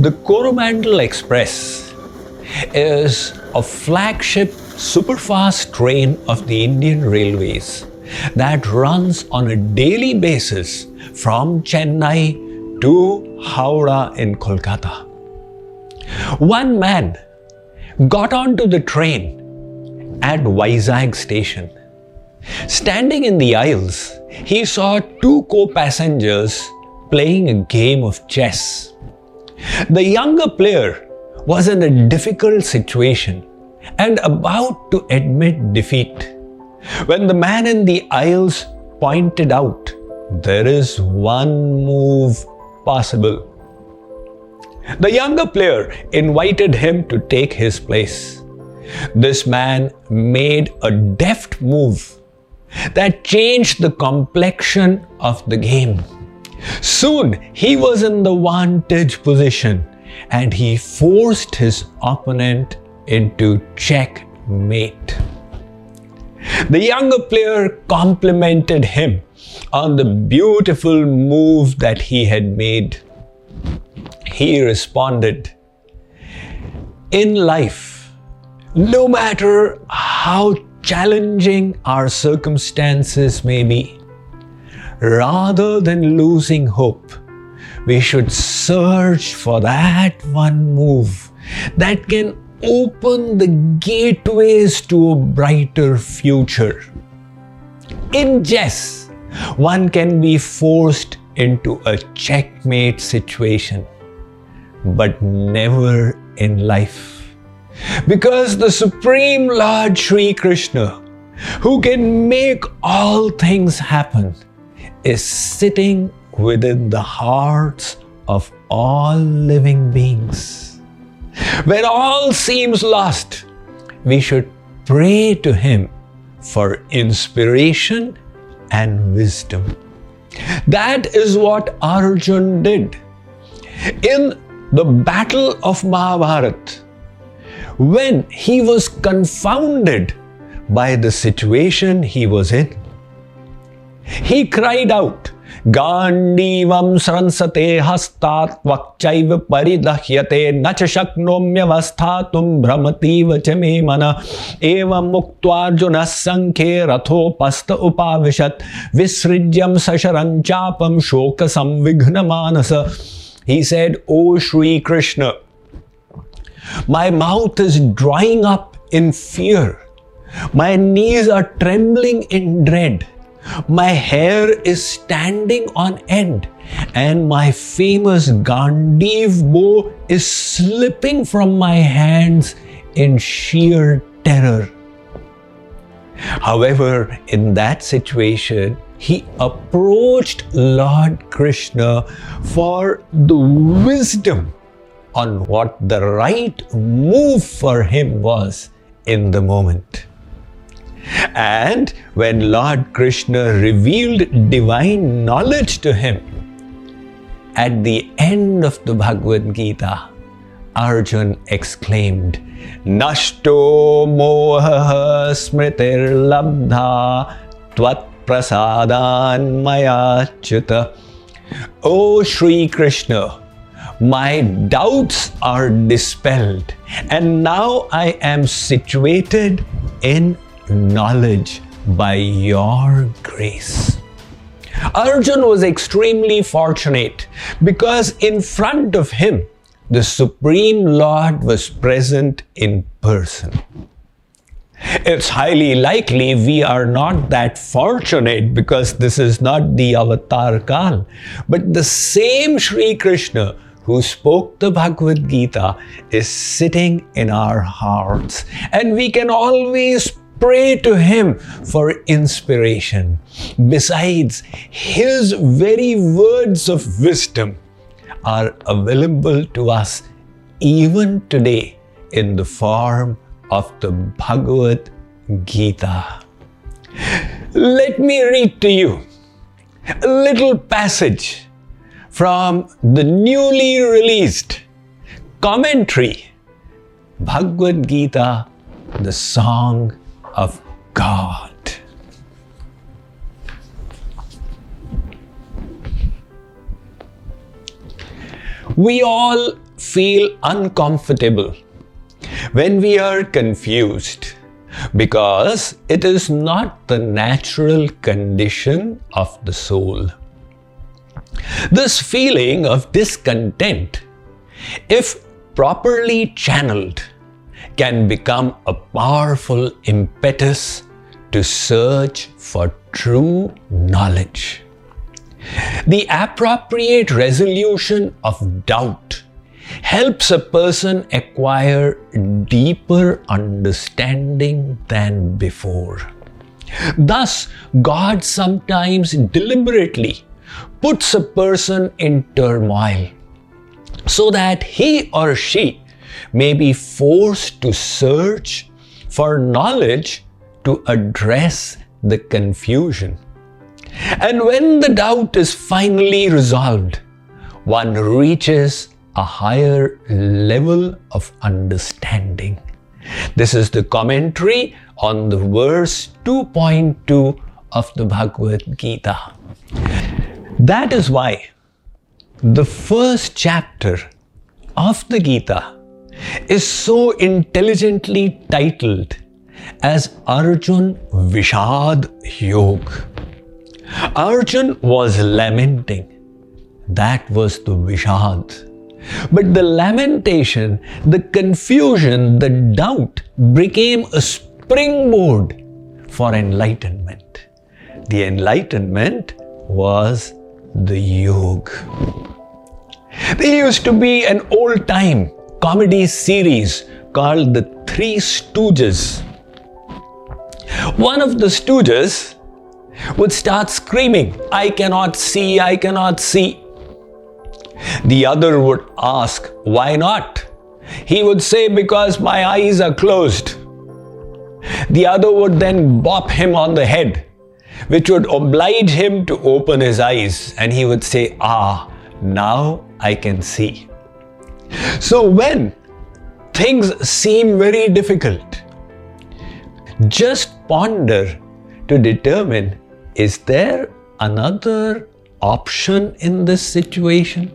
The Coromandel Express is a flagship superfast train of the Indian Railways that runs on a daily basis from Chennai to Howrah in Kolkata. One man got onto the train at Vizag station. Standing in the aisles, he saw two co passengers playing a game of chess. The younger player was in a difficult situation and about to admit defeat when the man in the aisles pointed out there is one move possible. The younger player invited him to take his place. This man made a deft move that changed the complexion of the game. Soon he was in the vantage position and he forced his opponent into checkmate. The younger player complimented him on the beautiful move that he had made. He responded, In life, no matter how challenging our circumstances may be, rather than losing hope, we should search for that one move that can open the gateways to a brighter future. In chess, one can be forced into a checkmate situation, but never in life. Because the Supreme Lord Sri Krishna, who can make all things happen, is sitting within the hearts of all living beings. When all seems lost, we should pray to Him for inspiration and wisdom. That is what Arjun did. In the battle of Mahabharat, when he was confounded by the situation he was in, he cried out, गाण्डीवं स्रंसते हस्तात् वक्चैव परिदह्यते न च शक्नोम्यवस्थातुं भ्रमतीव च मे मन एवं मुक्त्वार्जुनः सङ्ख्ये रथोपस्थ उपाविशत् विसृज्यं सशरं चापं शोकसंविघ्नमानस He said, O Sri Krishna, my mouth is drying up in fear. My knees are trembling in dread. My hair is standing on end, and my famous Gandiv bow is slipping from my hands in sheer terror. However, in that situation, he approached Lord Krishna for the wisdom on what the right move for him was in the moment. And when Lord Krishna revealed divine knowledge to him, at the end of the Bhagavad Gita, Arjun exclaimed, Nashto moha smritir labdha tvat prasadan mayachyuta. O Sri Krishna, my doubts are dispelled, and now I am situated in knowledge by your grace. Arjun was extremely fortunate because in front of him, the Supreme Lord was present in person. It's highly likely we are not that fortunate because this is not the Avatar Kal. But the same Sri Krishna who spoke the Bhagavad Gita is sitting in our hearts. And we can always Pray to Him for inspiration. Besides, His very words of wisdom are available to us even today in the form of the Bhagavad Gita. Let me read to you a little passage from the newly released commentary Bhagavad Gita, the Song of God. We all feel uncomfortable, when we are confused, because it is not the natural condition of the soul. This feeling of discontent, if properly channeled, can become a powerful impetus to search for true knowledge. The appropriate resolution of doubt helps a person acquire deeper understanding than before. Thus, God sometimes deliberately puts a person in turmoil so that he or she may be forced to search for knowledge to address the confusion. And when the doubt is finally resolved, one reaches a higher level of understanding. This is the commentary on the verse 2.2 of the Bhagavad Gita. That is why the first chapter of the Gita is so intelligently titled as Arjun Vishad Yog. Arjun was lamenting. That was the Vishad. But the lamentation, the confusion, the doubt became a springboard for enlightenment. The enlightenment was the yoga. There used to be an old time comedy series called The Three Stooges. One of the Stooges would start screaming, I cannot see, I cannot see. The other would ask, Why not? He would say, Because my eyes are closed. The other would then bop him on the head, which would oblige him to open his eyes, and he would say, Ah, now I can see. So when things seem very difficult, just ponder to determine is there another option in this situation?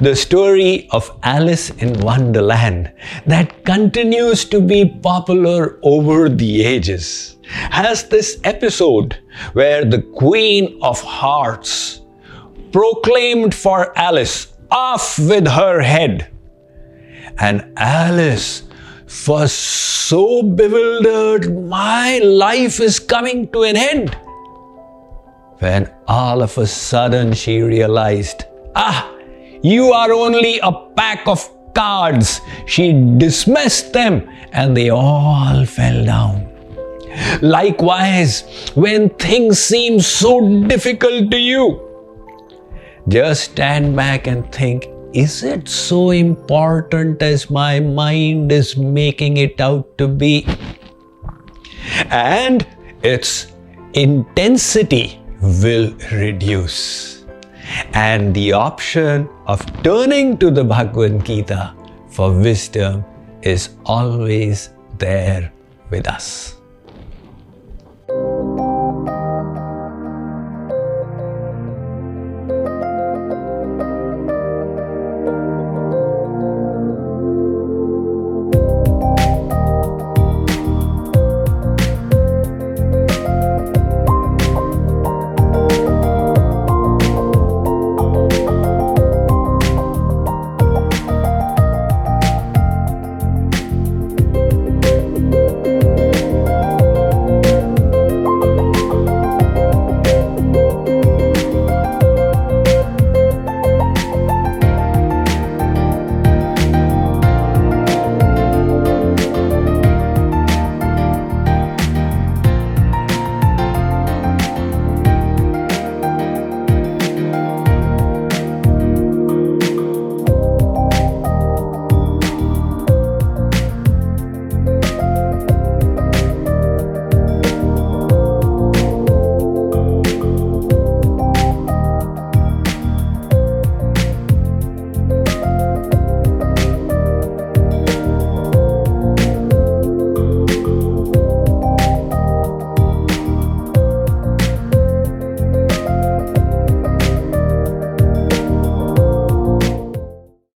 The story of Alice in Wonderland, that continues to be popular over the ages, has this episode where the Queen of Hearts proclaimed for Alice, Off with her head! And Alice was so bewildered, my life is coming to an end. When all of a sudden she realized, ah, you are only a pack of cards. She dismissed them and they all fell down. Likewise, when things seem so difficult to you, just stand back and think is it so important as my mind is making it out to be? And its intensity will reduce. And the option of turning to the Bhagavad Gita for wisdom is always there with us.